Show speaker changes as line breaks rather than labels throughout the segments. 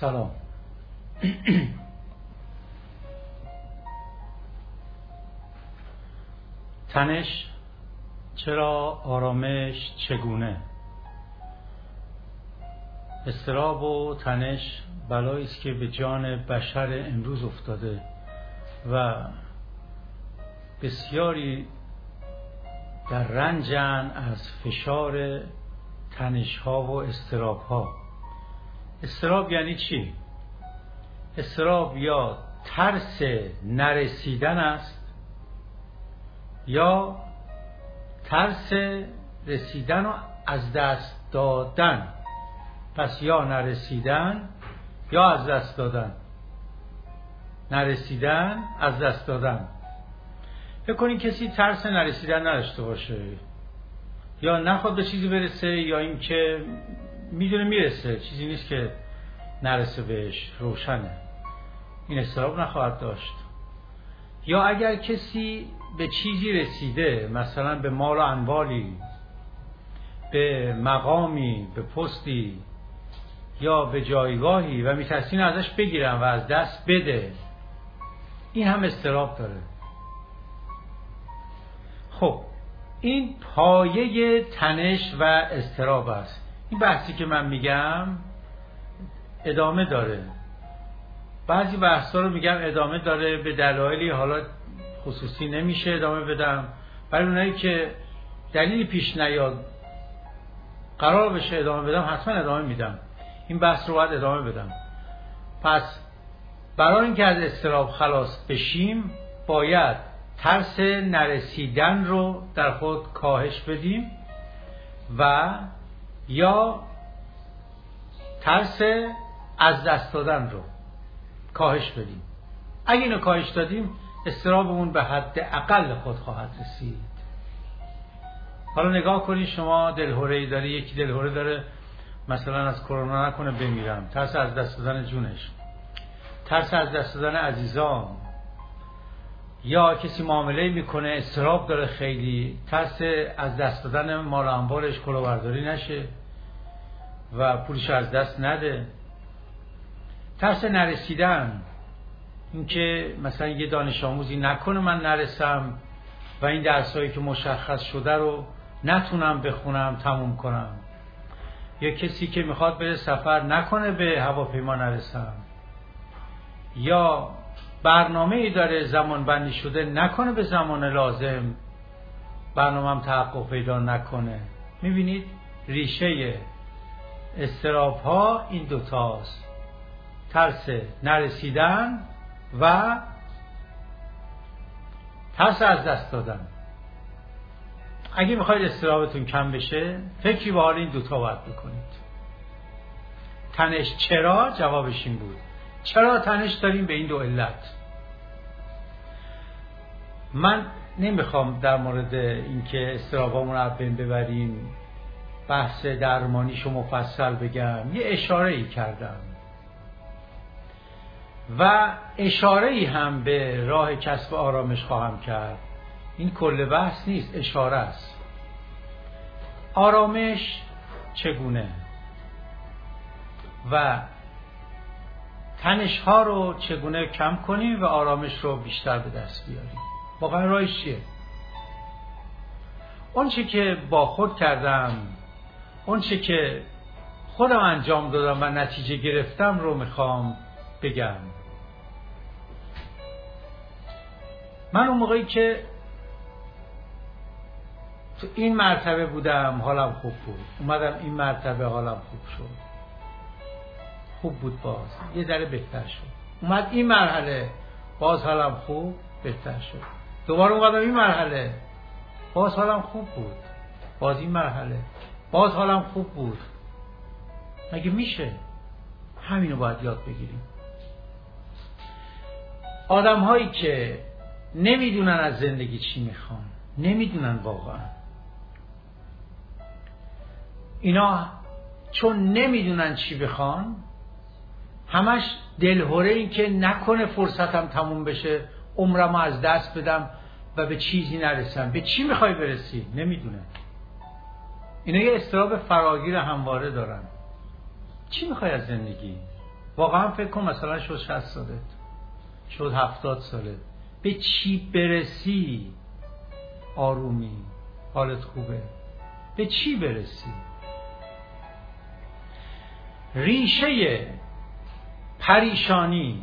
سلام. تنش چرا آرامش چگونه؟ استراب و تنش بلایی است که به جان بشر امروز افتاده و بسیاری در رنجن از فشار تنش ها و استراب ها استراب یعنی چی؟ استراب یا ترس نرسیدن است یا ترس رسیدن و از دست دادن. پس یا نرسیدن یا از دست دادن. نرسیدن از دست دادن. فکر کنید کسی ترس نرسیدن نداشته باشه. یا نخواد به چیزی برسه یا اینکه می‌دونه می‌رسه. چیزی نیست که نرسه بهش. روشنه. این استراب نخواهد داشت. یا اگر کسی به چیزی رسیده مثلا به مال و انوالی به مقامی به پستی یا به جایگاهی و میترسین ازش بگیرن و از دست بده این هم استراب داره. خب این پایه تنش و استراب است. این بحثی که من میگم ادامه داره. بعضی بحثا رو میگم ادامه داره به دلایلی حالا خصوصی نمیشه ادامه بدم برای اونایی که دلیلی پیش نیاد قرار بشه ادامه بدم حتما ادامه میدم. این بحث رو باید ادامه بدم. پس برای اینکه از استراب خلاص بشیم باید ترس نرسیدن رو در خود کاهش بدیم و یا ترس از دست دادن رو کاهش بدیم. اگه اینو کاهش دادیم استرابمون به حد اقل خود خواهد رسید. حالا نگاه کنید شما دلهوره ای داره یکی دلهوره داره مثلا از کرونا نکنه بمیرم ترس از دست دادن جونش. ترس از دست دادن عزیزان. یا کسی معامله می‌کنه استراب داره خیلی ترس از دست دادن مال انبارش کلاهبرداری نشه و پولش از دست نده. ترس نرسیدن اینکه مثلا یه دانش آموزی نکنه من نرسم و این درسایی که مشخص شده رو نتونم بخونم تموم کنم. یا کسی که می‌خواد بره سفر نکنه به هواپیما نرسم. یا برنامه ای داره زمان بندی شده نکنه به زمان لازم. برنامه هم تحقق پیدا نکنه. می‌بینید ریشه استراب ها این دوتاست ترس نرسیدن و ترس از دست دادن. اگه می‌خواید استرابتون کم بشه فکری به حال این دوتا باید بکنید. تنش چرا؟ جوابش این بود. چرا تنش داریم به این دو علت؟ من نمی‌خوام در مورد اینکه استرابامون رو بین ببریم بحث درمانیشو مفصل بگم یه اشاره ای کردم. و اشاره ای هم به راه کسب آرامش خواهم کرد. این کل بحث نیست اشاره است. آرامش چگونه؟ و تنش ها رو چگونه کم کنیم و آرامش رو بیشتر به دست بیاریم؟ واقعا راهش چیه؟ اون چی که با خود کردم اون چی که خودم انجام دادم و نتیجه گرفتم رو می‌خوام بگم. من اون موقعی که تو این مرتبه بودم حالم خوب بود. اومدم این مرتبه حالم خوب شد. خوب بود باز. یه ذره بهتر شد. اومد این مرحله باز حالم خوب بهتر شد. دوباره اومدم این مرحله. باز حالم خوب بود. باز این مرحله. باز حالم خوب بود. مگه میشه؟ همینو باید یاد بگیریم. آدم هایی که نمی‌دونن از زندگی چی می‌خوان نمی‌دونن واقعا. اینا چون نمی‌دونن چی بخوان همش دلهوره این که نکنه فرصتم تموم بشه عمرم از دست بدم و به چیزی نرسم. به چی می‌خوای برسی؟ نمی‌دونه اینا یه استراب فراگیر همواره دارن. چی می‌خوای از زندگی؟ واقعا فکر کن مثلا شد 60 سالت شد 70 سالت به چی برسی؟ آرومی. حالت خوبه. به چی برسی؟ ریشه پریشانی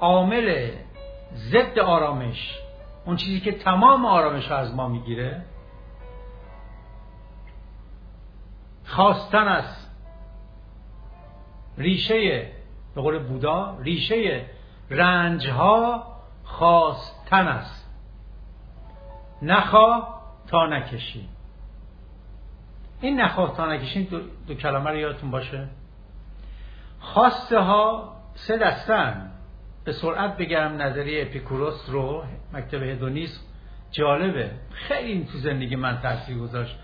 عامل ضد آرامش اون چیزی که تمام آرامش رو از ما می‌گیره خواستن است ریشه به قول بودا ریشه رنج ها خواستن است. نخواه تا نکشی. این نخواه تا نکشی دو, دو کلمه رو یادتون باشه. خواسته ها سه دستن. به سرعت بگم نظریه اپیکوروس رو مکتب هدونیسم جالبه. خیلی این تو زندگی من تاثیر گذاشت.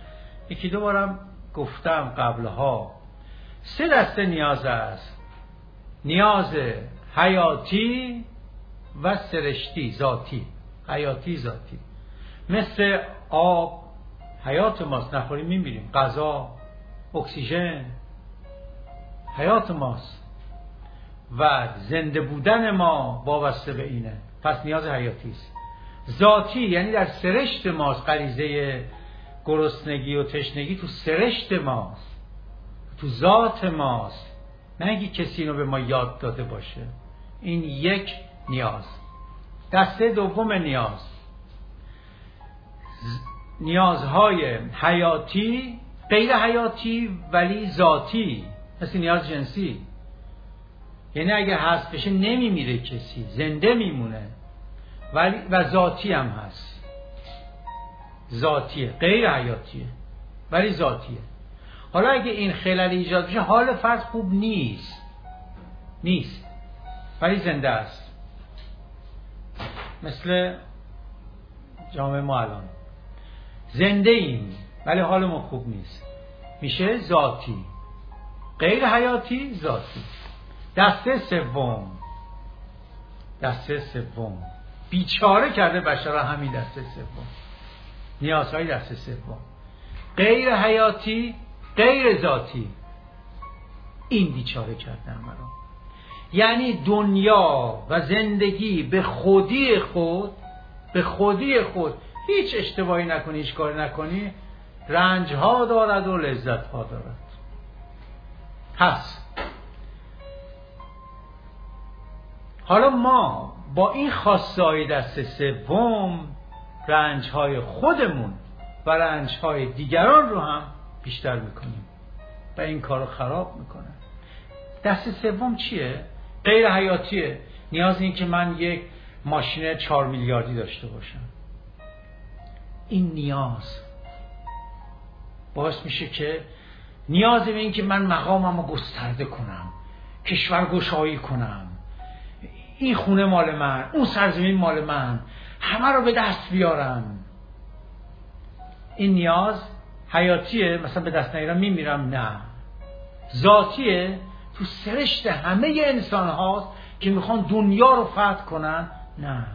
یکی دو بارم گفتم قبلها. سه دسته نیاز است. نیاز حیاتی و سرشتی ذاتی. حیاتی ذاتی. مثل آب حیات ماست. نخوریم میمیریم. غذا اکسیژن. حیات ماست. و زنده بودن ما وابسته به اینه. پس نیاز حیاتی است. ذاتی یعنی در سرشت ماست. غریزه گرسنگی و تشنگی تو سرشت ماست. تو ذات ماست. نه اینکه کسی اینو به ما یاد داده باشه. این یک نیاز. دسته دوم نیاز. نیازهای حیاتی غیر حیاتی ولی ذاتی. مثل نیاز جنسی. یعنی اگه هست بشه نمیمیره کسی زنده میمونه. ولی و ذاتی هم هست. ذاتیه غیر حیاتیه. ولی ذاتیه. حالا اگه این خلل ایجاد بشه حال فرد خوب نیست. نیست. ولی زنده است. مثل جامعه ما الان. زنده ایم ولی حالمون خوب نیست. میشه ذاتی. غیر حیاتی ذاتی. دسته سوم. دسته سوم. بیچاره کرده بشر همین دسته سوم. نیازهای دسته سوم. غیر حیاتی غیر ذاتی. این بیچاره کرده مرا. یعنی دنیا و زندگی به خودی خود به خودی خود. هیچ اشتباهی نکنی هیچ کاری نکنی. رنج ها دارد و لذت ها دارد. پس حالا ما با این خاصای دست سوم رنج های خودمون و رنج های دیگران رو هم بیشتر می‌کنیم و این کار رو خراب می‌کنه. دست سوم چیه؟ غیر حیاتیه. نیاز این که من یک ماشین چهار میلیاردی داشته باشم. این نیاز. باعث میشه که نیاز به این که من مقامم رو گسترده کنم کشور گشایی کنم این خونه مال من اون سرزمین مال من. همه رو به دست بیارم. این نیاز حیاتیه مثلا به دست نگیرم میمیرم نه. ذاتیه. تو سرشت همه انسان هاست که می‌خوان دنیا رو فتح کنن. نه.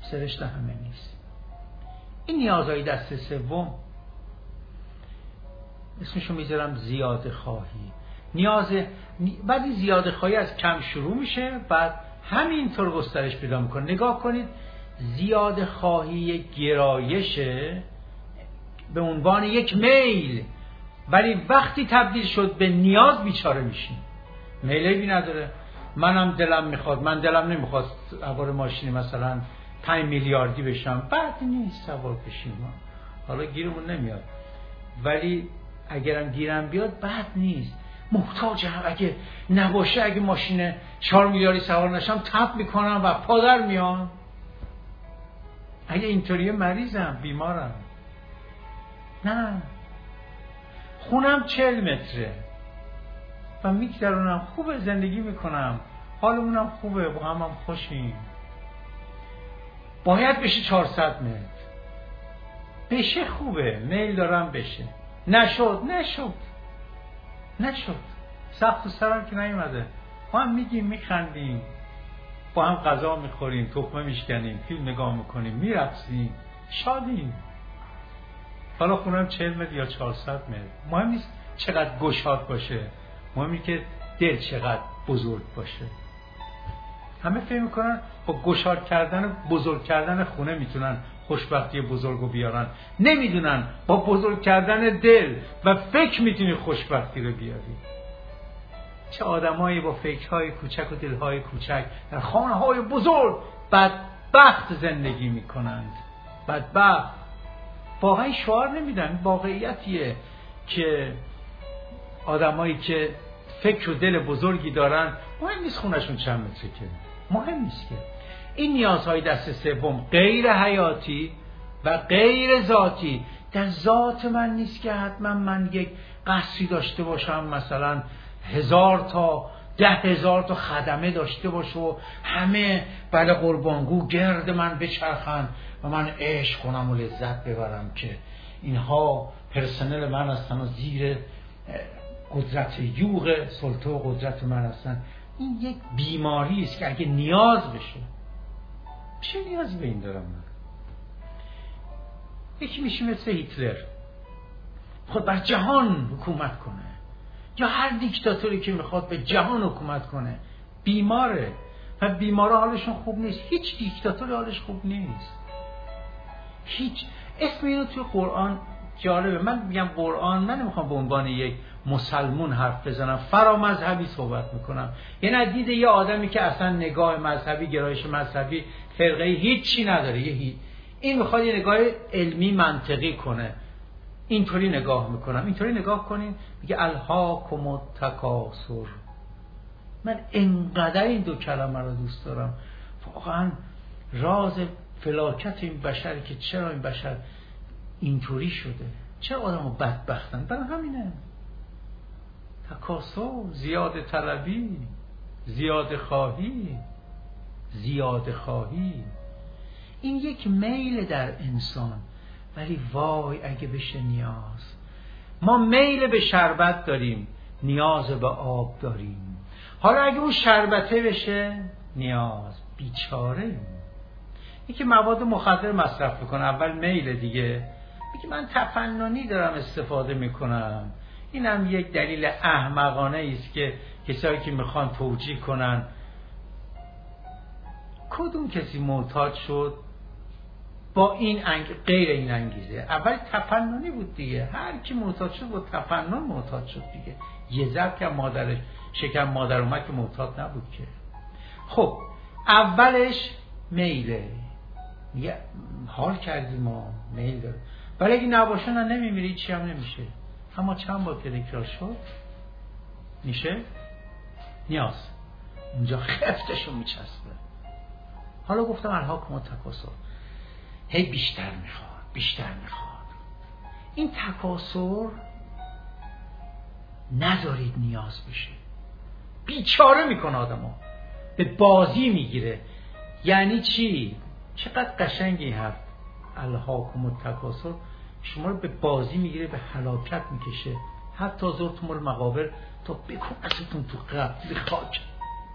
سرشت همه نیست. این نیازهای دست سوم. اسمشو می‌ذارم زیاده خواهی نیاز بعد این خواهی از کم شروع میشه بعد همینطور گسترش پیدا می‌کنه. نگاه کنید زیاده خواهی گرایشه به عنوان یک میل. ولی وقتی تبدیل شد به نیاز بیچاره میشیم میلی بی نداره. منم دلم می‌خواد. من دلم نمی‌خواد سوار ماشینی مثلا 5 میلیاردی بشم. بعد نیست سوار بشیم. حالا گیرمون نمیاد. ولی اگرم گیرم بیاد بد نیست. محتاجم اگه نباشه اگه ماشین 4 میلیاردی سوار نشم تپ می‌کنم و پادر میان اگه اینطوری مریضم بیمارم. نه. خونم چل متره. و میگذرونم. خوبه زندگی می‌کنم. حالمونم خوبه با هم هم خوشیم. باید بشه 400 متر. بشه خوبه. میل دارم بشه. نشد نشد. نشد. سخت و سرم که نیومده. ما هم میگیم میخندیم. با هم غذا می‌خوریم تخمه میشکنیم فیلم نگاه می‌کنیم میرقصیم. شادیم. حالا خونم چهل متر یا چهارصد متر. مهم نیست چقدر گشاد باشه. مهمی که دل چقدر بزرگ باشه. همه فکر می‌کنن با گشار کردن بزرگ کردن خونه می‌تونن خوشبختی بزرگ رو بیارن. نمی‌دونن. با بزرگ کردن دل و فکر می‌تونی خوشبختی رو بیاری. چه آدمایی با فکرهای کوچک و دلهای کوچک در خانه های بزرگ بدبخت زندگی می‌کنند. بدبخت. واقعا شعار نمیدن. واقعیتیه که آدمایی که فکر و دل بزرگی دارن مهم نیست خونشون چند متره که. مهم نیست که. این نیازهای دست سوم غیر حیاتی و غیر ذاتی. در ذات من نیست که حتما من یک قصری داشته باشم مثلا هزار تا ده هزار تا خدمه داشته باشه و همه بله قربانگو گرد من بچرخن و من عشق کنم و لذت ببرم که اینها پرسنل من هستن و زیر قدرت یوغ سلطه و قدرت من هستن. این یک بیماری است که اگه نیاز بشه چه نیازی به این دارم؟ من یکی میشه مثل هیتلر. خود بر جهان حکومت کنه. یا هر دیکتاتوری که می‌خواد به جهان حکومت کنه. بیماره. و بیمارا حالشون خوب نیست. هیچ دیکتاتوری حالش خوب نیست. هیچ. اسم اینو توی قرآن جالبه. من میگم قرآن من نمی‌خوام به عنوان یک مسلمون حرف بزنم. فرا مذهبی صحبت می‌کنم. یه ندید یه آدمی که اصلا نگاه مذهبی گرایش مذهبی فرقه هیچی نداره. یه این می‌خواد یه نگاه علمی منطقی کنه. اینطوری نگاه می‌کنم. اینطوری نگاه کنین میگه الهاکم تکاسر من انقدر این دو کلمه رو دوست دارم. واقعا راز فلاکت این بشر که چرا این بشر اینطوری شده. چرا آدم بدبختن؟ برای همینه. تکاسر زیاد طلبی زیاد خواهی زیاد خواهی. این یک میل در انسان. ولی وای اگه بشه نیاز. ما میل به شربت داریم نیاز به آب داریم. حالا اگه اون شربته بشه نیاز. بیچاره یکی مواد مخدر مصرف بکنه اول میل دیگه. میگه من تفننی دارم استفاده می‌کنم. اینم یک دلیل احمقانه است که کسایی که می‌خوان توجیه کنن. کدوم کسی معتاد شد؟ با این انگ... غیر این انگیزه. اول تفننی بود دیگه. هر کی معتاد شد با تفنن معتاد شد دیگه. یه ذره که مادرش شکم مادر اومد که معتاد نبود که. خب اولش میله. میگه حال کردیم ما. میل داره ولی اگه نباشه نه نمیمیری چی هم نمیشه. اما چند بار که تکرار شد؟ میشه؟ نیاز. اونجا خفتشو میچسبه. حالا گفتم الحاکم تکاسر هی بیشتر می‌خواد بیشتر می‌خواد. این تکاسر نذارید نیاز بشه. بیچاره می‌کنه آدمو. به بازی می‌گیره. یعنی چی؟ چقدر قشنگی این الهاکم تکاسر شما رو به بازی می‌گیره به هلاکت می‌کشه. حتی زرتم المقابر تا بکن ازتون تو قبل خاک.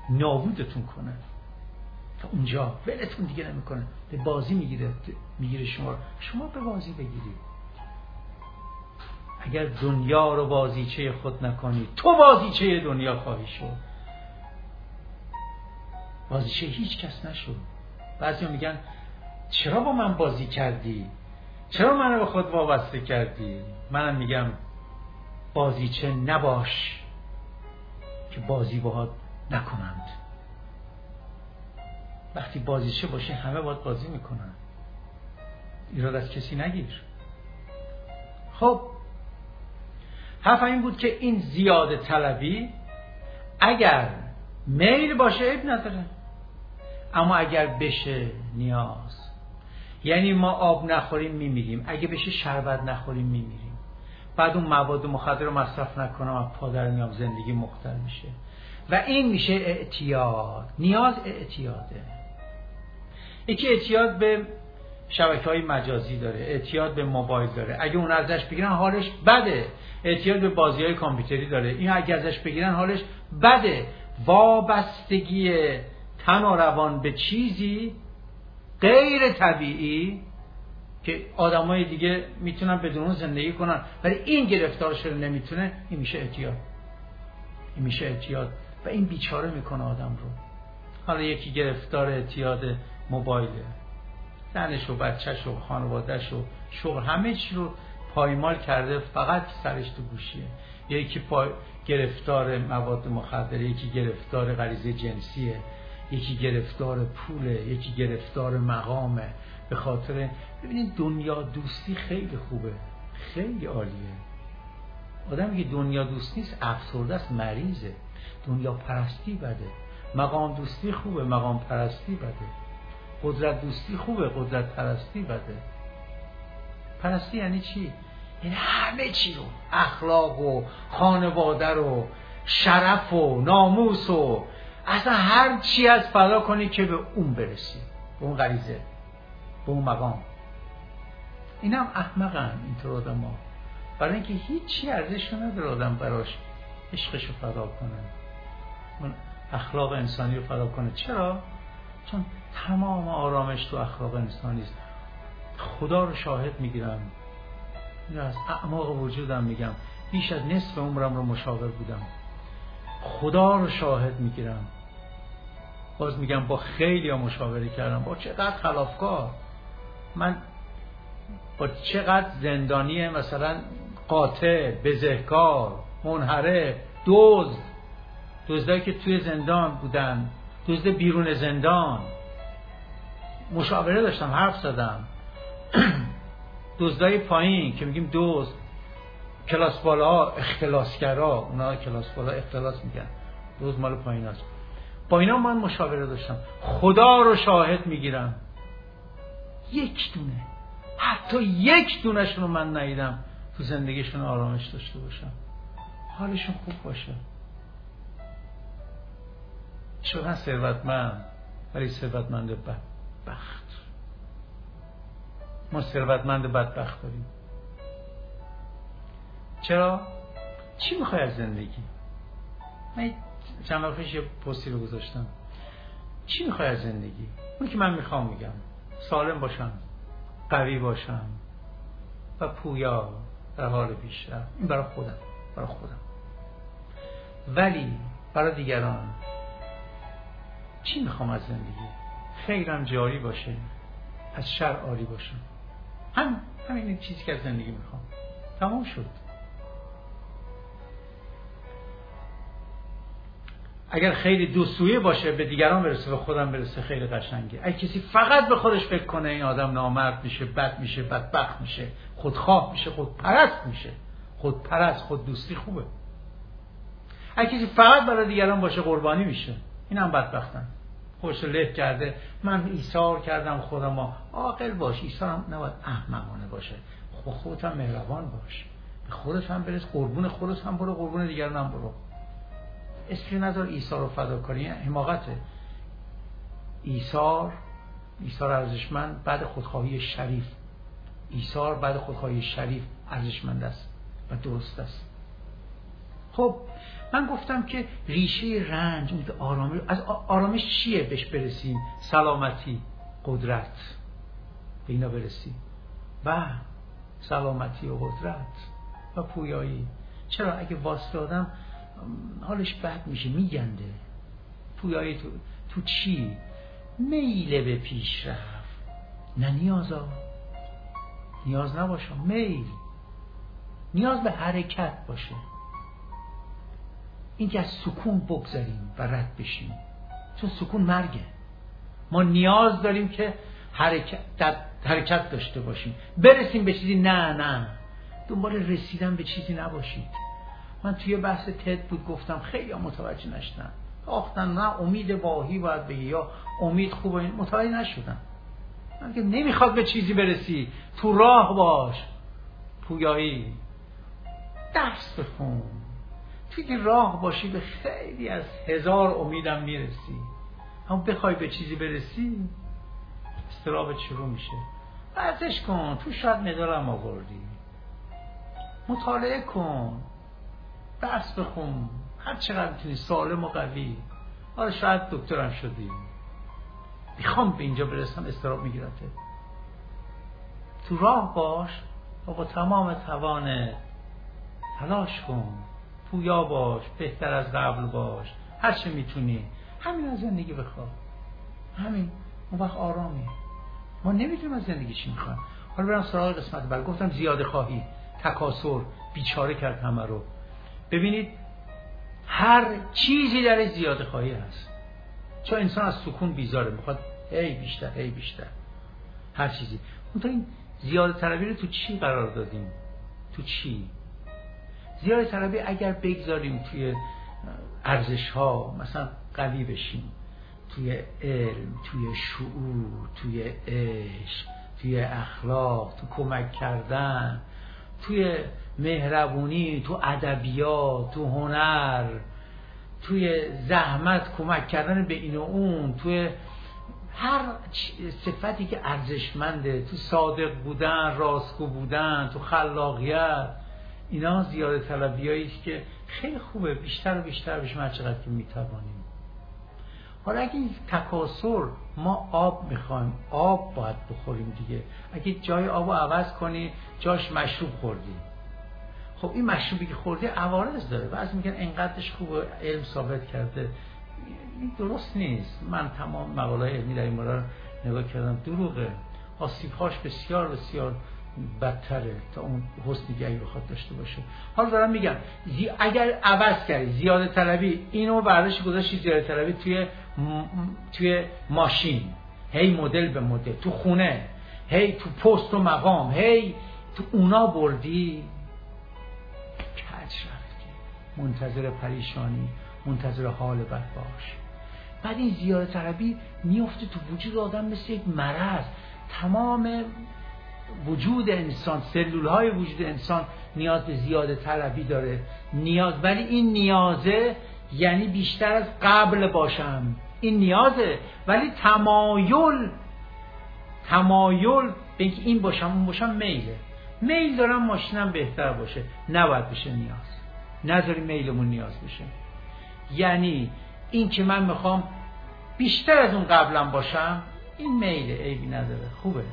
نابودتون کنه. تا اونجا ولتون دیگه نمی‌کنه. به بازی می‌گیره می‌گیره شما شما به بازی بگیرید اگر دنیا رو بازیچه خود نکنی تو بازیچه دنیا خواهی شد. بازیچه هیچ کس نشد. بعضی میگن چرا با من بازی کردی؟ چرا منو به خود وابسته کردی؟ منم میگم بازیچه نباش که بازی باهات نکنند. وقتی بازیچه باشه همه باید بازی می‌کنن. ایراد از کسی نگیر. خب حرف این بود که این زیاده طلبی اگر میل باشه عیب نداره اما اگر بشه نیاز. یعنی ما آب نخوریم میمیریم. اگه بشه شربت نخوریم میمیریم. بعد اون مواد مخدر رو مصرف نکنم از پادر میام زندگی مختل میشه. و این میشه اعتیاد. نیاز اعتیاده. یکی اعتیاد به شبکه های مجازی داره اعتیاد به موبایل داره. اگه اون ازش بگیرن حالش بده. اعتیاد به بازی های کامپیوتری داره. این اگه ازش بگیرن حالش بده. وابستگی تن و روان به چیزی غیر طبیعی که آدمای دیگه می‌تونن بدون اون زندگی کنن. ولی این گرفتار شده نمی‌تونه این میشه اعتیاد. این میشه اعتیاد. و این بیچاره می‌کنه آدم رو. حالا یکی گرفتار اعتیاد موبایله. زنش و بچهش و خانوادهش و شغل همه چی رو پایمال کرده فقط سرش تو گوشیه. یکی پای گرفتار مواد مخدره یکی گرفتار غریزه جنسیه. یکی گرفتار پوله یکی گرفتار مقامه. به خاطر ببینید دنیا دوستی خیلی خوبه خیلی عالیه. آدمی که دنیا دوست نیست افسرده است مریضه. دنیا پرستی بده. مقام دوستی خوبه مقام پرستی بده. قدرت دوستی خوبه قدرت پرستی بده. پرستی یعنی چی؟ یعنی همه چی رو. اخلاق و خانواده رو شرف و ناموس و اصلا هر چی از فدا کنی که به اون برسی به اون غریزه به اون مقام. این هم احمقن اینطور آدم ها. برای اینکه هیچی ارزش نداره آدم براش عشقش رو فدا کنه. اون اخلاق انسانی رو فدا کنه. چرا؟ چون تمام آرامش تو اخلاق انسانی است خدا رو شاهد می‌گیرم این از اعماق وجودم میگم. بیش از نصف عمرم رو مشاور بودم. خدا رو شاهد می‌گیرم باز میگم با خیلی ها مشاوره کردم. با چقدر خلافکار. من با چقدر زندانی مثلا قاطع بزهکار منحرف دوز دزدایی که توی زندان بودن. دزد بیرون زندان. مشاوره داشتم حرف زدم. دزدای پایین که میگیم دوز کلاس بالا اختلاسگرا اونا کلاس بالا اختلاس میگن. دوز مال پایین هست با اینا من مشاوره داشتم. خدا رو شاهد می‌گیرم. یک دونه. حتی یک دونشون رو من ندیدم. تو زندگیشون آرامش داشته باشم. حالشون خوب باشه. شدن ثروتمند. ولی ثروتمند بدبخت. ما ثروتمند بدبخت داریم. چرا؟ چی می‌خوای از زندگی؟ من چند وقت یه پستی رو گذاشتم. چی می‌خوای از زندگی؟ اون که من می‌خوام میگم. سالم باشم قوی باشم و پویا در حال پیشرفت این برای خودم برای خودم. ولی برای دیگران چی می‌خوام از زندگی؟ خیرم جاری باشه از شر عالی باشم. هم همین چیزی که از زندگی می‌خوام. تمام شد. اگر خیلی دو سویه باشه به دیگران برسه به خودم برسه خیلی قشنگه. اگه کسی فقط به خودش فکر کنه این آدم نامرد میشه بد میشه بدبخت میشه خودخواه میشه خودپرست میشه. خودپرست خود دوستی خوبه. اگه کسی فقط برای دیگران باشه قربانی میشه. این هم بدبختن خوش له کرده. من ایثار کردم خودم. عاقل باش. ایثار هم نباید احمقانه باشه. خود خودت هم مهربان باش. به خودت هم برس. قربون خودت هم برو. قربون دیگران هم برو. اسمی ندار ایثار حماقته ایثار ایثار ارزشمند بعد خودخواهی شریف. ایثار بعد خودخواهی شریف ارزشمند است و درست است. خب من گفتم که ریشه رنج آرامش از آرامش چیه بهش برسیم؟ سلامتی قدرت. به اینا برسیم. و سلامتی و قدرت و پویایی. چرا؟ اگه واسطادم حالش بد میشه میگنده. پویایی تو, تو چی؟ میل به پیشرفت نه نیازا نیاز نباشه میل. نیاز به حرکت باشه. این که از سکون بگذاریم و رد بشیم. چون سکون مرگه. ما نیاز داریم که حرکت, حرکت داشته باشیم. برسیم به چیزی نه نه. دنبال رسیدن به چیزی نباشید. من توی بحث تد بود گفتم خیلی متوجه نشدن. آختن نه امید واهی باید بگی یا امید خوبه متوجه نشدن. من که نمی‌خواد به چیزی برسی. تو راه باش. پویایی. درس بخون. توی راه باشی به خیلی از هزار امیدم می‌رسی. اما بخوای به چیزی برسی استرابت شروع میشه. ورزش کن. تو شاید مدالم آوردی. مطالعه کن. درس بخون. هر چقدر می‌تونی سالم و قوی. آره شاید دکترم شدی می‌خوام به اینجا برسم استراب میگیرته تو راه باش و با تمام توانه تلاش کن. پویا باش بهتر از قبل باش. هر چه می‌تونی. همین از زندگی بخواه همین. اون وقت آرامی. ما نمی‌دونیم از زندگی چی می‌خوایم. حالا برم سراغ قسمت بعد. گفتم زیاده خواهی. تکاسر بیچاره کرد همه رو. ببینید هر چیزی در زیاده خواهی هست. چون انسان از سکون بیزاره می‌خواد هی بیشتر هی بیشتر. هر چیزی. اون این زیاده طلبی رو تو چی قرار دادیم؟ تو چی؟ زیاده طلبی اگر بگذاریم توی ارزش ها مثلا قوی بشیم توی علم توی شعور توی عشق توی اخلاق تو کمک کردن توی مهربونی تو ادبیات تو هنر توی زحمت کمک کردن به این و اون توی هر صفتی که ارزشمنده تو صادق بودن راستگو بودن تو خلاقیت اینا زیاده طلبی که خیلی خوبه. بیشتر و بیشتر بشیم هر چقدر که می‌توانیم. حالا اگه تکاسر ما آب می‌خوایم آب باید بخوریم دیگه. اگه جای آب رو عوض کنی جاش مشروب خوردی. خب این مشروبی که خوردی عوارض داره. بعضی میگن انقدرش خوبه علم ثابت کرده. این درست نیست. من تمام مقاله علمی در این مورد نگاه کردم. دروغه. آسیبهاش بسیار بسیار بدتره تا اون که اگه بخواد داشته باشه. حالا دارم میگم اگر عوض کردی زیاده طلبی اینو برداشت گذاشتی زیاده طلبی توی توی ماشین. هی مدل به مدل. تو خونه هی تو پست و مقام هی تو اونا بردی. کج رفتی؟ منتظر پریشانی منتظر حال بد باش. بعد این زیاده طلبی میفته تو وجود آدم مثل یک مرض. تمام وجود انسان سلول های وجود انسان نیاز به زیاده طلبی داره. نیاز ولی این نیازه یعنی بیشتر از قبل باشم. این نیازه. ولی تمایل تمایل به اینکه این باشم اون باشم میله. میل دارم ماشینم بهتر باشه. نباید بشه نیاز. نذاری میلمون نیاز بشه. یعنی این که من می‌خوام بیشتر از اون قبلم باشم این میله عیبی نداره. خوبه.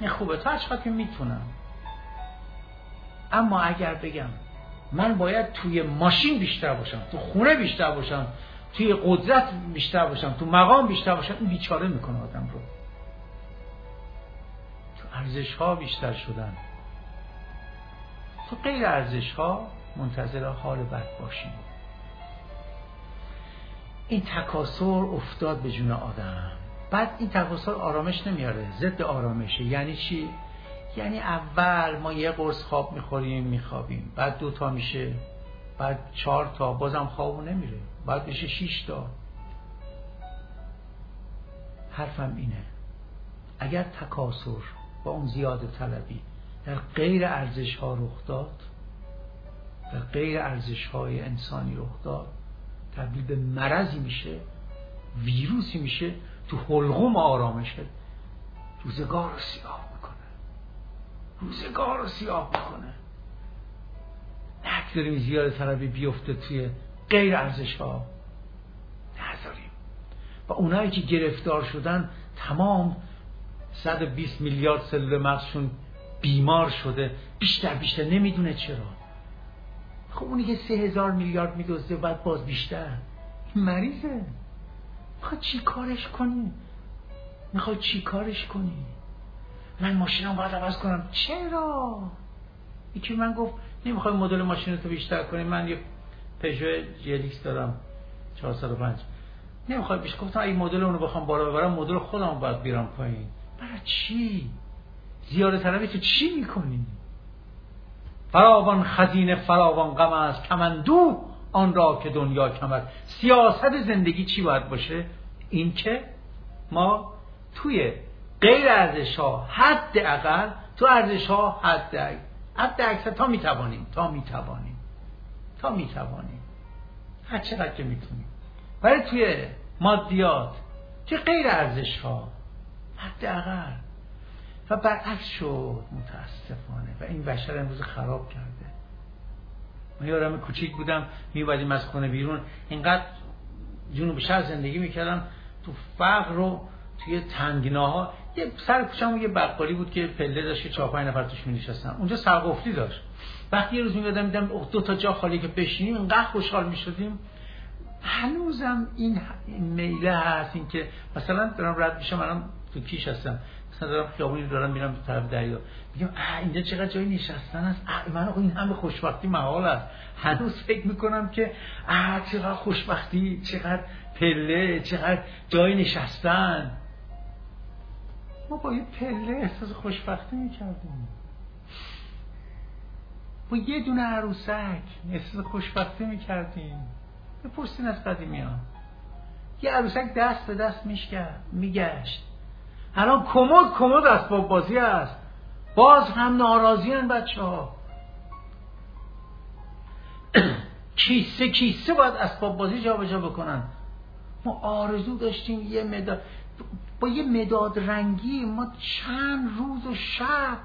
این خوبه. تا چقدر می‌تونم. اما اگر بگم من باید توی ماشین بیشتر باشم تو خونه بیشتر باشم توی قدرت بیشتر باشم تو مقام بیشتر باشم این بیچاره می‌کنه آدم رو. تو ارزش ها بیشتر شدن. تو غیر ارزش ها منتظر حال بد باشیم این تکاسر افتاد به جون آدم. بعد این تکاسر آرامش نمیاره ضد آرامشه. یعنی چی؟ یعنی اول ما یه قرص خواب می‌خوریم میخوابیم. بعد دو تا میشه بعد چهار تا بازم خوابو نمیره. بعد بشه شیش تا. حرفم اینه. اگر تکاسر با اون زیاده طلبی در غیر ارزش ها رخ داد در غیر ارزش های انسانی رخ داد تبدیل به مرضی میشه ویروسی میشه تو حلقوم آرامشه. روزگار رو سیاه می‌کنه. روزگار رو سیاه می‌کنه. داریم زیاد طلبی بیفته توی غیر ارزش ها نذاریم. و اونایی که گرفتار شدن تمام 120 میلیارد سلول مغزشون بیمار شده بیشتر بیشتر نمی‌دونه چرا. خب اونی که سه هزار میلیارد میدوزده بعد باز بیشتر. مریضه. می‌خواد چی کارش کنی؟ می‌خواد چی کارش کنی؟ من ماشینم باید عوض کنم. چرا؟ یکی من گفت نمی‌خوای مدل ماشین تو بیشتر کنی. من یه پژو جلیکس دارم 405 نمی‌خوای بیش. گفتم اگه مدل اونو بخوام بالا ببرم مدل خودم باید بیارم پایین. برای چی؟ زیاده طلبی تو چی می‌کنی؟ فراوان خزینه فراوان غم است. کمندو آن را که دنیا کمر. سیاست زندگی چی باید باشه؟ این که ما توی غیر ارزش ها حد اقل تو ارزش ها حد حد اکثر تا می‌توانیم تا می‌توانیم تا می‌توانیم. هر چقدر که می‌تونیم. ولی توی مادیات توی غیر ارزش ها حداقل. و برعکس شد متاسفانه. و این بشر امروز خراب کرده. من یادم کوچیک بودم میومدیم از خونه بیرون. اینقدر جنوب شهر زندگی می‌کردم. تو فقر رو توی تنگناها یه سر کوچه‌مون یه بقالی بود که پله داشت که چهار پنج نفر توش نشستن اونجا سرقفلی داشت. وقتی یه روز میادم میدم دو تا جا خالی که بشینیم اینقدر خوشحال می‌شدیم. هنوزم این میله هست این که مثلا دارم رد میشم الان تو کیش هستم. مثلا دارم خیابونی دارم میرم تو طرف دریا. میگم اینجا چقدر جای نشستن است؟ من این همه خوشبختی محال است. هنوز فکر می‌کنم که اه چقدر خوشبختی چقدر پله چقدر جای نشستن. ما با یه پله احساس خوشبختی می‌کردیم. با یه دونه عروسک احساس خوشبختی می‌کردیم. بپرسین از قدیمی ها. یه عروسک دست به دست میگشت. الان کمد کمد اسباب بازی است. باز هم ناراضی بچه ها کیسه کیسه باید اسباب بازی جابجا بکنن. ما آرزو داشتیم یه مداد با یه مداد رنگی ما چند روز و شب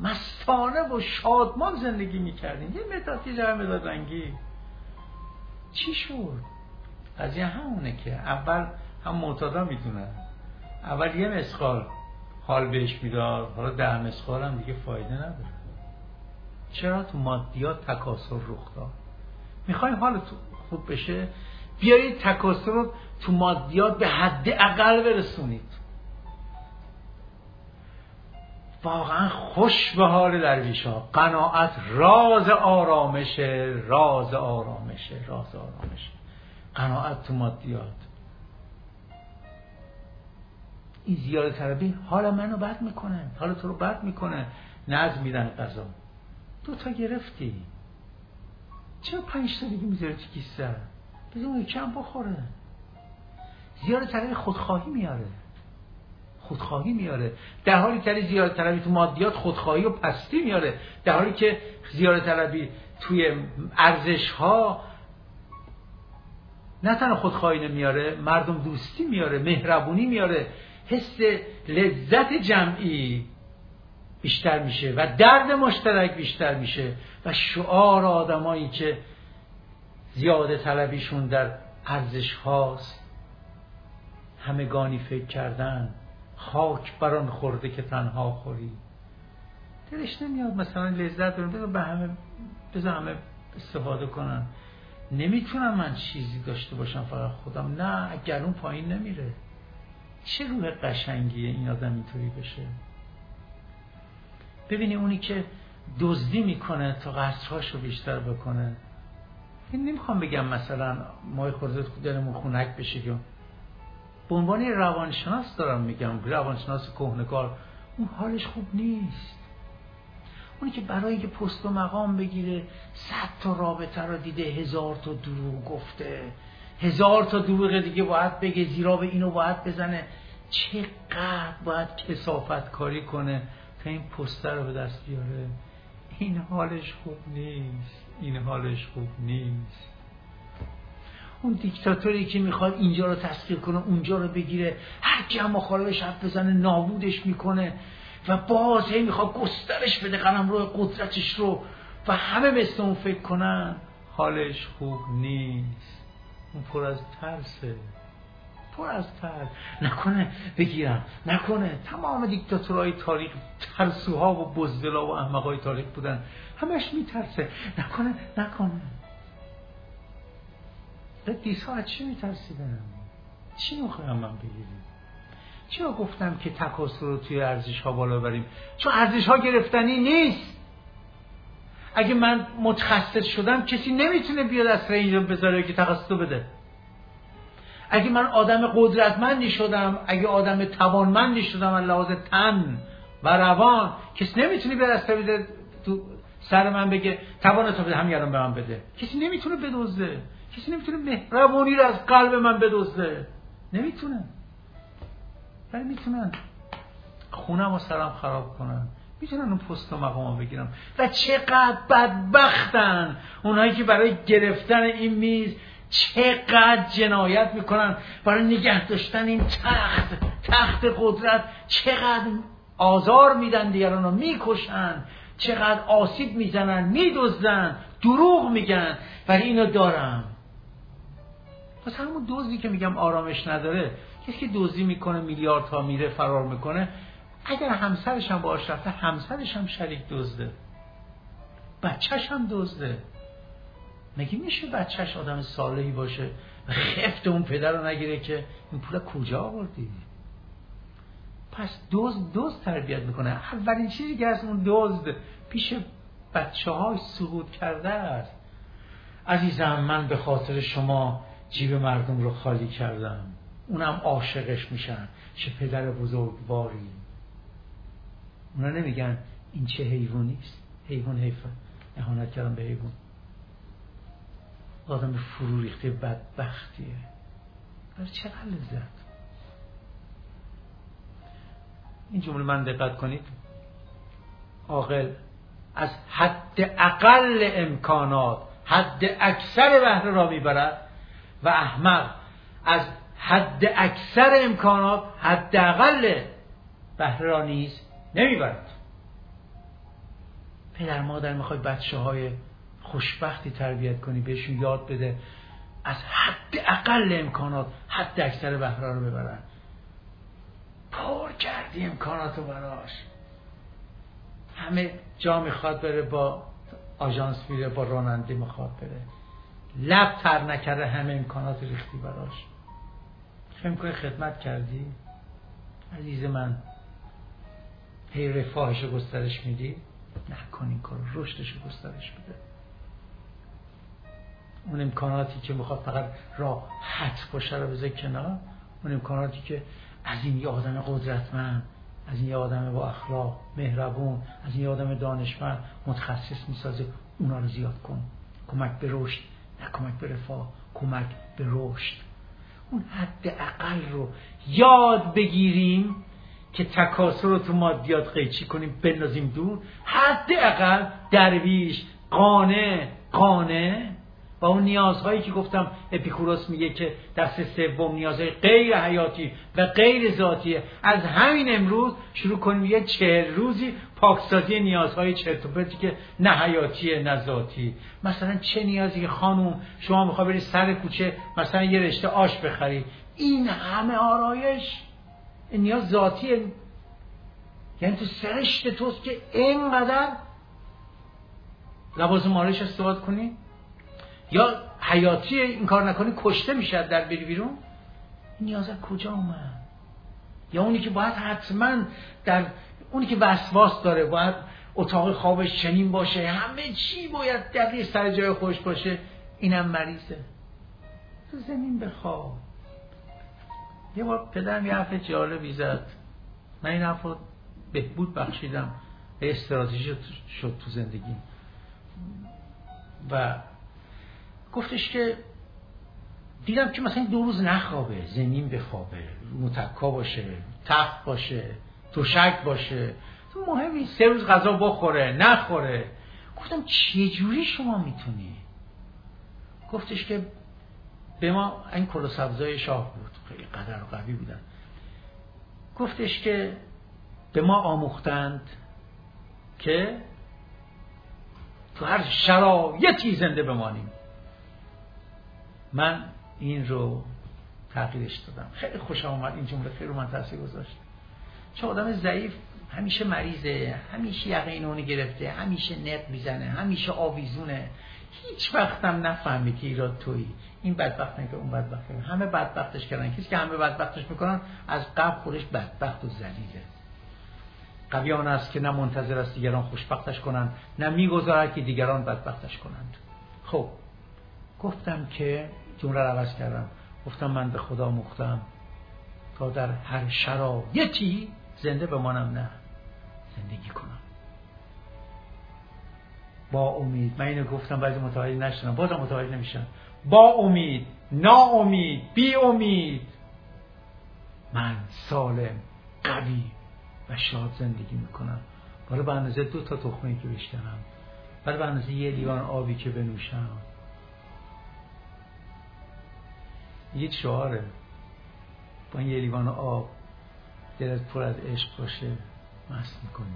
مستانه و شادمان زندگی می‌کردیم. یه مداد یه جای مداد رنگی. چی شد؟ قضیه همونه که اول هم معتادا می‌دونن. اول یه مسخال حال بهش می‌داد حالا ده مسخال هم دیگه فایده نداره. چرا تو مادیات تکاسر رخ داد؟ می‌خوای حال خوب بشه؟ بیایید تکاسر رو تو مادیات به حد اقل برسونید. واقعا خوش به حال درویش ها قناعت راز آرامشه راز آرامشه راز آرامشه قناعت تو مادیات. این زیاده طلبی حال منو بد می‌کنه. حال تو رو بد می‌کنه. نظم میدن قضا دو تا گرفتی. چرا پنج تا دیگه می‌ذاره تو کیسه؟ بذار اون یکی هم بخوره. زیاده طلبی خودخواهی میاره. خودخواهی میاره. در حالی که زیاده طلبی تو مادیات خودخواهی و پستی میاره. در حالی که زیاده طلبی توی ارزش ها نه تنها خودخواهی نمیاره مردم دوستی میاره مهربونی میاره. حس لذت جمعی بیشتر میشه و درد مشترک بیشتر میشه و شعار آدمایی که زیاده طلبیشون در ارزش هاست. همگانی فکر کردن خاک بران خورده که تنها خوری. دلش نمیاد مثلا لذت دارم بذار به همه بذار همه استفاده کنن. نمی‌تونم من چیزی داشته باشم فقط خودم. نه گلون پایین نمیره. چه روح قشنگیه این آدم اینطوری بشه. ببینی اونی که دزدی می‌کنه تا قصرهاشو بیشتر بکنه. این نمی‌خوام بگم مثلا ما خورده دلمون خونک بشه یا به عنوان روانشناس دارم میگم روانشناس کهنکار اون حالش خوب نیست. اونی که برای اینکه پست و مقام بگیره صد تا رابطه رو دیده هزار تا دروغ گفته. هزار تا دروغ دیگه باید بگه زیرا به اینو باید بزنه. چقدر باید کسافت کاری کنه تا این پستر رو به دست بیاره؟ این حالش خوب نیست. این حالش خوب نیست. اون دیکتاتوری که می‌خواد اینجا رو تسخیر کنه اونجا رو بگیره هر کی هم خالبش حرف بزنه نابودش می‌کنه و باز هی می‌خواد گسترش بده قلم رو قدرتش رو و همه مثل اون فکر کنن. حالش خوب نیست. اون پر از ترسه. پر از ترس. نکنه بگیرم. نکنه. تمام دیکتاتورهای تاریخ ترسوها و بزدلا و احمقهای تاریخ بودن. همش میترسه. نکنه. نکنه. قدیس ها از چی میترسیدن؟ چی می‌خوایم من بگیریم؟ چرا گفتم که تکاسر رو توی ارزش ها بالا بریم؟ چون ارزش ها گرفتنی نیست. اگه من متخصص شدم کسی نمی‌تونه بیاد از اینجا بذاره که تخصص بده. اگه من آدم قدرتمندی شدم اگه آدم توانمندی شدم از لحاظ تن و روان کسی نمی‌تونه به بده تو سر من بگه توانتو بده همین به من بده. کسی نمی‌تونه بدزده. کسی نمی‌تونه مهربانی رو از قلب من بدزده. نمی‌تونه ولی می‌تونن. خونم و سرم خراب کنن. می‌تونن اون پست و مقام بگیرم. و چقدر بدبختن اونایی که برای گرفتن این میز چقدر جنایت می‌کنن برای نگه داشتن این تخت. تخت قدرت چقدر آزار میدن دیگران رو می‌کشن. چقدر آسیب می‌زنن میدزدن دروغ میگن. ولی اینو دارم. پس همون دوزی که میگم آرامش نداره. کسی که دوزی می‌کنه میلیارد ها میره فرار می‌کنه اگر همسرش هم باش رفته همسرش هم شریک دزده. بچهش هم دزده. مگه میشه بچهش آدم صالحی باشه و خفت اون پدر رو نگیره که این پول کجا آوردی؟ پس دوز دوز تربیت می‌کنه. اولین چیزی که از اون دزد پیش بچه های سقوط کرده است. عزیزم من به خاطر شما جیب مردم رو خالی کردم. اونم عاشقش میشن. چه پدر بزرگواری. اونا نمیگن این چه حیوانیست حیوان حیفه اهانت کردم به حیوان. آدم فرو ریخته بدبختیه برای چقدر لذت؟ این جمله من دقت کنید. عاقل از حد اقل امکانات حد اکثر بهره را می‌برد و احمق از حد اکثر امکانات حد اقل بهره را نیز نمی‌برد. پدر مادر می‌خوای بچه های خوشبختی تربیت کنی بهشون یاد بده. از حد اقل امکانات حد اکثر بهره رو ببرن. پر کردی امکاناتو براش. همه جا می‌خواد بره با آژانس میره با راننده می‌خواد بره. لب تر نکرده همه امکانات ریختی براش. فکر می‌کنی خدمت کردی؟ عزیز من هی رفاهش گسترش میدی؟ نکن این کار رشدش گسترش بده. اون امکاناتی که می‌خواد فقط راحت باشه رو بذار کنار اون امکاناتی که از این یه آدم قدرتمند از این یه آدم با اخلاق مهربون از این یه آدم دانشمند متخصص می‌سازه اونا رو زیاد کن. کمک به رشد نه کمک به رفاه کمک به رشد. اون حد اقل رو یاد بگیریم که تکاسر رو تو مادیات قیچی کنیم بندازیم دور. حد اقل درویش قانه قانه و اون نیازهایی که گفتم اپیکوروس میگه که دست سوم نیازهای غیر حیاتی و غیر ذاتیه. از همین امروز شروع کنیم یه چهل روزی پاکسازی نیازهای چرت که نه حیاتیه نه ذاتی. مثلا چه نیازی که خانوم شما می‌خوای بری سر کوچه مثلا یه رشته آش بخری؟ این همه آرایش. این نیاز ذاتیه. یعنی تو سرشت توست که اینقدر لباس مالش استفاده کنی؟ یا حیاتی این کار نکنی کشته میشه در بری بیرون؟ این نیاز کجا اومد؟ یا اونی که باید حتما در اونی که وسواس داره باید اتاق خوابش چنین باشه همه چی باید دقیق سر جای خوش باشه اینم مریضه. تو زمین بخواب. یه بار پدرم یه حرف جالبی زد. من این حرف بهبود بخشیدم. استراتژی شد تو زندگی و گفتش که دیدم که مثلا دو روز نخوابه زمین بخوابه متکا باشه تخت باشه توشک باشه. تو مهمی سه روز غذا بخوره نخوره. گفتم چجوری شما می‌تونی؟ گفتش که به ما این کل سبزای شاه بود خیلی قدر و قوی بودن. گفتش که به ما آموختند که تو هر شرایطی زنده بمانیم. من این رو تغییرش دادم. خیلی خوشم آمد این جمله خیلی رو من تاثیر گذاشت. چون آدم ضعیف همیشه مریضه همیشه یقین اونو گرفته همیشه نق می‌زنه همیشه آویزونه. هیچ وقتم نفهمی که ایراد تویی. این بدبخت که اون بدبخت همه بدبختش کردن. کسی که همه بدبختش می‌کنن از قبل خودش بدبخت و ذلیله. قوی آن است که نه منتظر است دیگران خوشبختش کنند نه می‌گذارد که دیگران بدبختش کنند. خب گفتم که جمله رو عوض کردم. گفتم من به خدا مختم تا در هر شرایطی زنده بمانم. نه زندگی کنم. با امید. من اینو گفتم بعضی متوجه نشدم. بازم متوجه نمیشن با امید امید بی امید من سالم قوی و شاد زندگی می‌کنم. برای به اندازه دو تا تخمه که بشکنم برای به اندازه یه لیوان آبی که بنوشم. یک شعاره با این یه لیوان آب دلت پر از عشق باشه مست می‌کنی.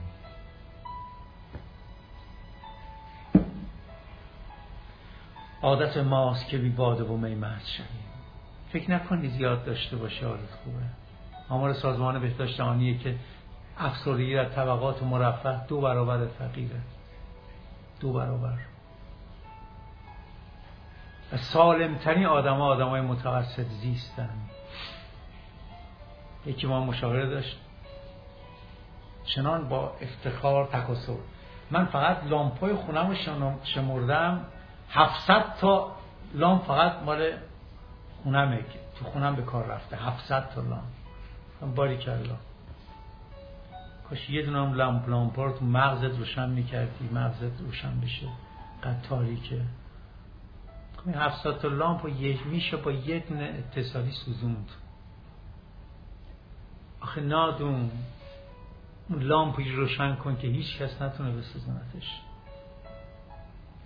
عادت ماست که بی باده و می شویم. فکر نکنی زیاد داشته باشه حالت خوبه. آمار سازمان بهداشت جهانیه که افسردگی در طبقات مرفه دو برابر فقیره. دو برابر. و سالمترین آدم ها آدم های متوسط زیستن. یکی ما مشاوره داشت. چنان با افتخار تکاسر من فقط لامپای خونم شمردم. 700 تا لامپ فقط مال خونمه تو خونم به کار رفته. 700 تا لامپ. باری کلا. کاش یه دونه هم لامپ لامپ رو تو مغزت روشن می‌کردی. مغزت روشن بشه. قد تاریکه این 700 تا لامپ یه میشه با دونه اتصالی سوزوند. آخه نادون اون لامپی روشن کن که هیچ کس نتونه بسوزونتش.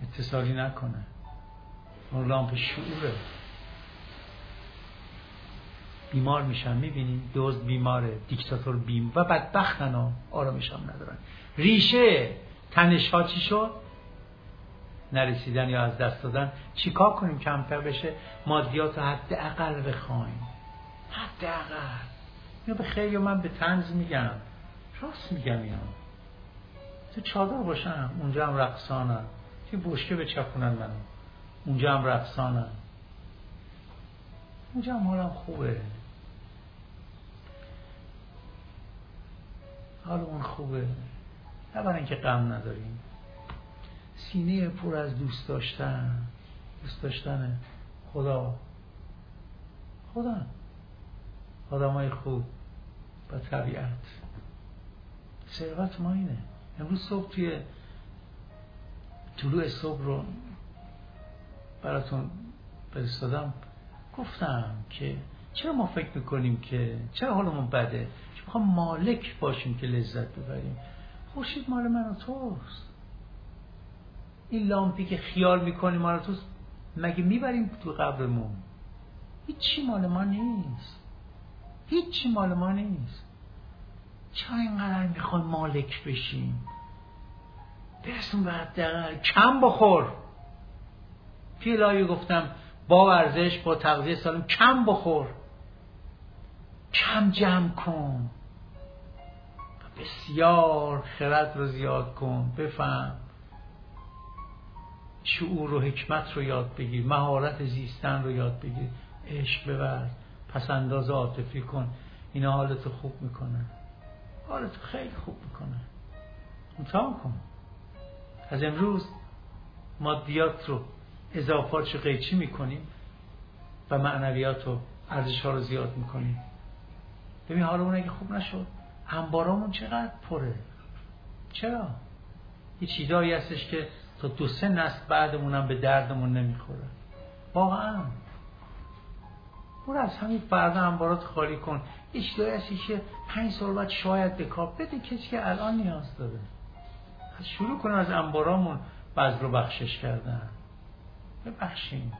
اتصالی نکنه. اون لامپ شعوره. بیمار میشن می‌بینی؟ دوز بیماره دیکتاتور بیم. و بدبختن ها آرامش هم ندارن. ریشه تنش ها چی شد؟ نرسیدن یا از دست دادن چیکار کنیم کمتر بشه؟ مادیات حد اقل بخوایم. حد اقل اینو به خیلی من به تنز میگم. راست میگم اینا تو چادر باشم اونجا هم رقصانم توی بشکه بچپونن منو. اونجا هم رقصانم اونجا هم حالم خوبه. حال اون خوبه. نه برای اینکه غم نداریم. سینه پر از دوست داشتن. دوست داشتن خدا. خدا. آدمای خوب و طبیعت. ثروت ما اینه. امروز صبح توی طلوع صبح رو براتون فرستادم. گفتم که چرا ما فکر می‌کنیم که چرا حالمون بده؟ چون می‌خوام مالک باشیم که لذت ببریم؟ خورشید مال من و توست. این لامپی که خیال می‌کنیم مال توست مگه می‌بریم تو قبرمون؟ هیچی مال ما نیست. هیچی مال ما نیست. چرا اینقدر می‌خوای مالک بشیم؟ برسون به حداقل کم بخور. توی گفتم با ورزش با تغذیه سالم کم بخور. کم جمع کن. بسیار خرد رو زیاد کن. بفهم. شعور و حکمت رو یاد بگیر مهارت زیستن رو یاد بگیر عشق ببر پس انداز عاطفی کن. اینا حالتو خوب می‌کنه. حالتو خیلی خوب می‌کنه. امتحان کن. از امروز مادیات رو اضافات رو قیچی می‌کنیم و معنویات و ارزش ها رو زیاد می‌کنیم. ببین حالمون اگه خوب نشد انبارامون چقدر پره؟ چرا؟ یه چیزایی هستش که تا دو سه نسل بعدمون به دردمون نمی‌خوره. واقعا. برو از همین فردا انبارات خالی کن. چیزایی هستی که پنج سال بعد شاید به بده کسی که الان نیاز داره. از شروع کنیم از انبارامون بعد رو بخشش کردن. ببخشیم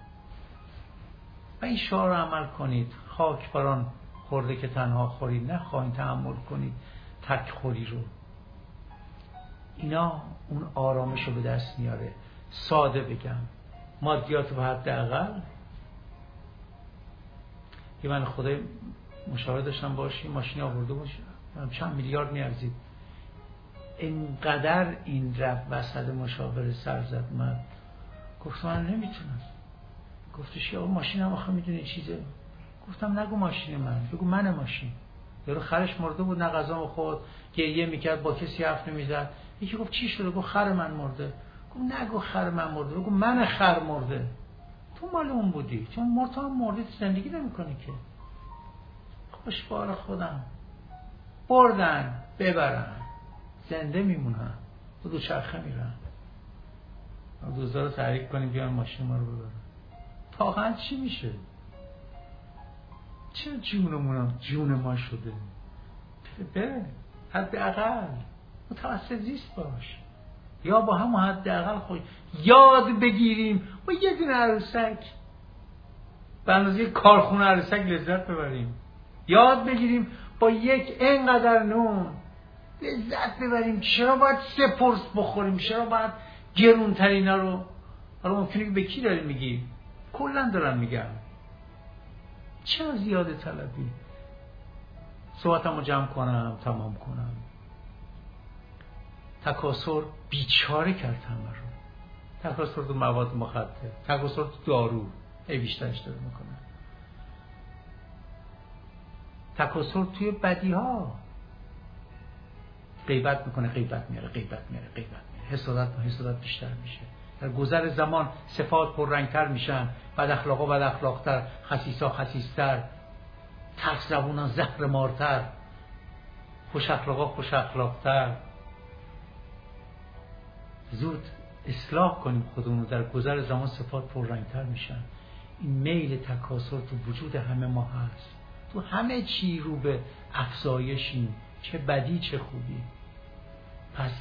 و این شعار رو عمل کنید. خاک بران خورده که تنها خورید نخواهید تحمل کنید. تک خوری رو. اینا اون آرامش رو به دست میاره. ساده بگم. مادیات به حد اقل یه من خدای مشاور داشتم باشی ماشین آورده باشه چند میلیارد میارزید. اینقدر این رب وسط مشاور سر زد من. گفت من نمی‌تونم. گفتش یا ماشین هم آخه می‌دونی چیزه. گفتم نگو ماشین من. بگو من ماشین. یارو خرش مرده بود نه غذا خود گریه می‌کرد با کسی حرف نمی‌زد. یکی گفت چی شده؟ گفت خر من مرده. گفت نگو خر من مرده. بگو من خر مرده. تو مال اون بودی. چون مرتا هم مرده زندگی نمی‌کنی که. خوش بار خودم. بردن ببرن. زنده میمونن. و دو چرخه میرن دوزا رو تحریک کنیم بیان ماشین ما رو ببرن. واقعا چی میشه؟ چه جونمونم جون ما شده؟ بره حد اقل متوسط زیست باش. یا با هم حد اقل خود یاد بگیریم. و یه دونه عروسک. به اندازه کارخونه عروسک لذت ببریم. یاد بگیریم با یک انقدر نون لذت ببریم. چرا باید سپرس بخوریم؟ چرا باید گرونترینا رو؟ حالا ممکنه به کی داری میگی؟ کلا دارم میگم. چرا زیاده طلبی؟ صحبتم رو جمع کنم تمام کنم. تکاسر بیچاره کرد همه رو. تکاسر تو مواد مخدر تکاسر تو دارو ای بیشترش داره می‌کنه. تکاسر توی بدی ها غیبت می‌کنه غیبت میاره غیبت میاره غیبت میاره. حسادت حسادت بیشتر میشه. در گذر زمان صفات پررنگتر میشن بد اخلاقا بد اخلاقتر خسیسا خسیستر ترس زبونا زهر مارتر خوش اخلاقا خوش اخلاقتر. زود اصلاح کنیم خودمون در گذر زمان صفات پررنگتر میشن. این میل تکاسر تو وجود همه ما هست. تو همه چی رو به افزایشیم چه بدی چه خوبی. پس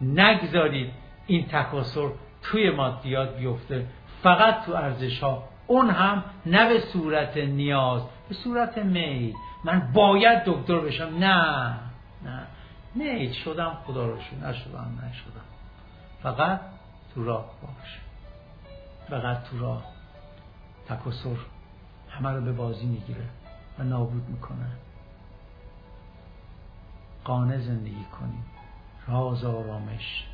نگذارید این تکاسر توی مادیات بیفته. فقط تو ارزش ها اون هم نه به صورت نیاز به صورت میل. من باید دکتر بشم. نه. نه. میل شدم خدا رو شد نشدم نشدم. فقط تو راه باش. فقط تو راه. تکاسر همه رو به بازی می‌گیره و نابود می‌کنه. قانه زندگی کنیم راز آرامش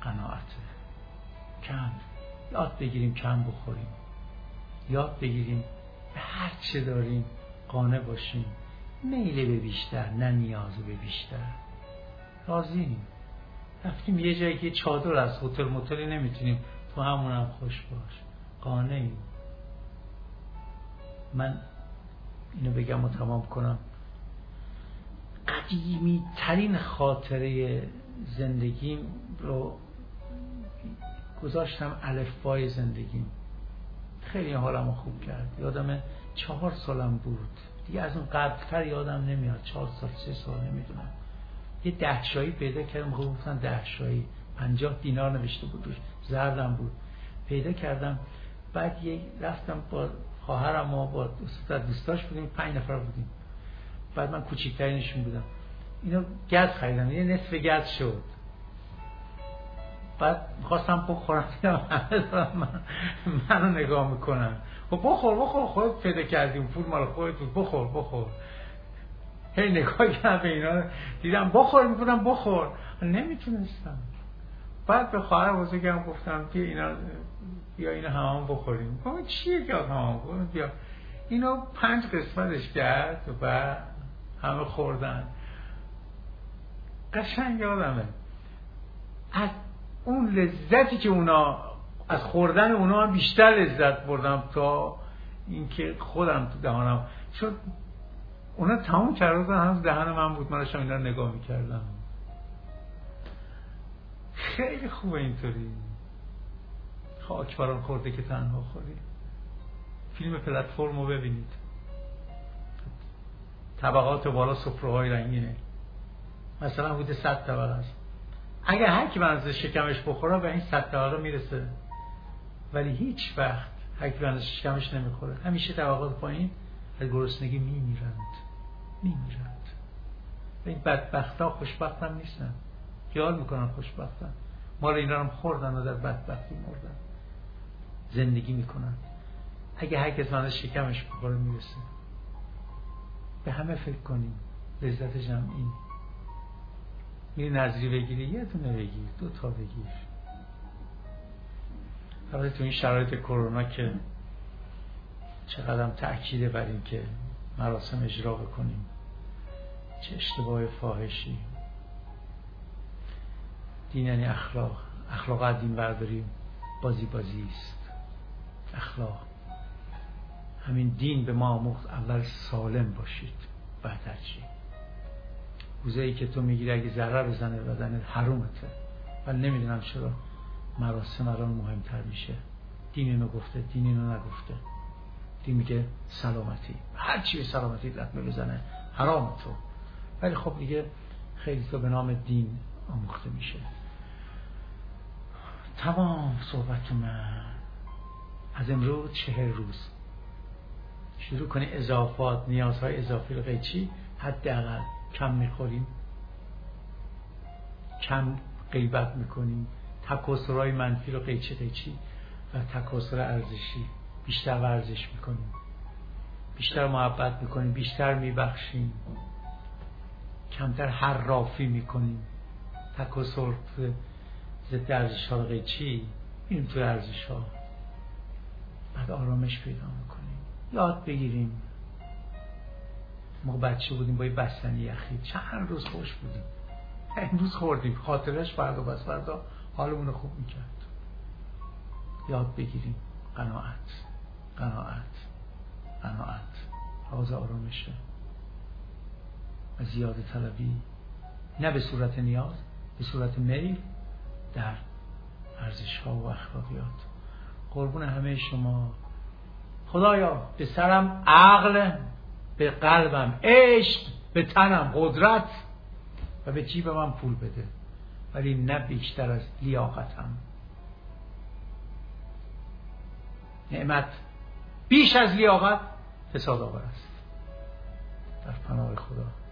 قناعته. کم. یاد بگیریم کم بخوریم. یاد بگیریم به هر چه داریم قانه باشیم. میل به بیشتر نه نیاز به بیشتر. راضیم رفتیم یه جایی که چادر از هتل موتلی نمی‌تونیم تو همونم خوش باش. قانه ایم من اینو بگم و تمام کنم. قدیمی ترین خاطره زندگیم رو گذاشتم الفبای زندگیم. خیلی حالمو خوب کرد. یادم چهار سالم بود. دیگه از اون قبلتر یادم نمیاد. چهار سال سه سال نمی‌دونم. یه ده شایی پیدا کردم. خوب گفتن ده شایی پنجاه دینار نوشته بود روش. زردم بود. پیدا کردم. بعد یه رفتم با خواهرم و با دوستاش بودیم. پنج نفر بودیم. بعد من کوچیکترینشون بودم. اینو گز خریدم یه نصف گز شد. بعد خواستم بخورم. من منو نگاه می‌کنن. خب بخور بخور. خود پیدا کردیم. پول مال خودت بخور بخور. هی نگاه کردم به اینا. دیدم بخور می‌کنم بخور. نمی‌تونستم. بعد به خواهر بزرگم گفتم که اینا بیا اینو همون بخوریم. گفتم چیه که همون بیا. اینو پنج قسمتش کرد و همه خوردن. قشنگ یادمه. از اون لذتی که اونا از خوردن اونا بیشتر لذت بردم تا اینکه خودم تو دهانم. چون اونا تمام کرده هم دهن من بود من داشتم اینا نگاه می‌کردم. خیلی خوبه اینطوری. خاک برام خورده که تنها خوری. فیلم پلتفرم رو ببینید. طبقات بالا سفره های رنگینه. مثلا حدود صد طبقه است. اگر هر کی از شکمش بخوره به این صد طبقه می‌رسه. ولی هیچ وقت هر کی از شکمش نمی‌خوره. همیشه طبقات پایین از گرسنگی میمیرند. میمیرند این بدبخت ها خوشبخت هم نیستن خیال می‌کنن خوشبختن مال اینا هم خوردن و در بدبختی مردن. زندگی می‌کنن. اگه هر کس من شکمش بخوره می‌رسه. به همه فکر کنیم. لذت جمعی میری نظری بگیری یه دونه بگیر دو تا بگیر. البته تو این شرایط کرونا که چقدر تأکیده بر این که مراسم اجرا بکنیم. چه اشتباه فاحشی. دین یعنی اخلاق. اخلاق از دین برداریم. بازی بازی است. اخلاق. همین دین به ما آموخت اول سالم باشید. بعد چی؟ روزه که تو می‌گیری اگه ذره بزنه بدن حرومته ولی نمی‌دونم چرا مراسم الان مهمتر میشه. دین اینو گفته دین اینو نگفته. دین میگه سلامتی. هر چی به سلامتی لطمه بزنه حرام تو. ولی خب دیگه خیلی تو به نام دین آموخته میشه. تمام صحبت من از امروز چهر روز. شروع کنی اضافات نیازهای اضافی رو قیچی حداقل کم می‌خوریم. کم غیبت می‌کنیم. تکاسرهای منفی رو قیچی قیچی و تکاسر ارزشی. بیشتر ورزش می‌کنیم. بیشتر محبت می‌کنیم. بیشتر میبخشیم. کمتر حرافی می‌کنیم. تکاسر ضد ارزش ها قیچی این تو ارزش ها. بعد آرامش پیدا می‌کنیم. یاد بگیریم. ما بچه بودیم با یه بستنی یخی. چند روز خوش بودیم. امروز خوردیم. خاطرش فردا بس فردا حالمون خوب می‌کرد. یاد بگیریم. قناعت. قناعت. قناعت. حواظ آرامشه. و زیاده طلبی نه به صورت نیاز به صورت میل در ارزش ها و اخلاقیات. قربون همه شما. خدایا به سرم عقل به قلبم عشق به تنم قدرت و به جیب من پول بده. ولی نه بیشتر از لیاقتم. نعمت بیش از لیاقت فساد آور است. در پناه خدا.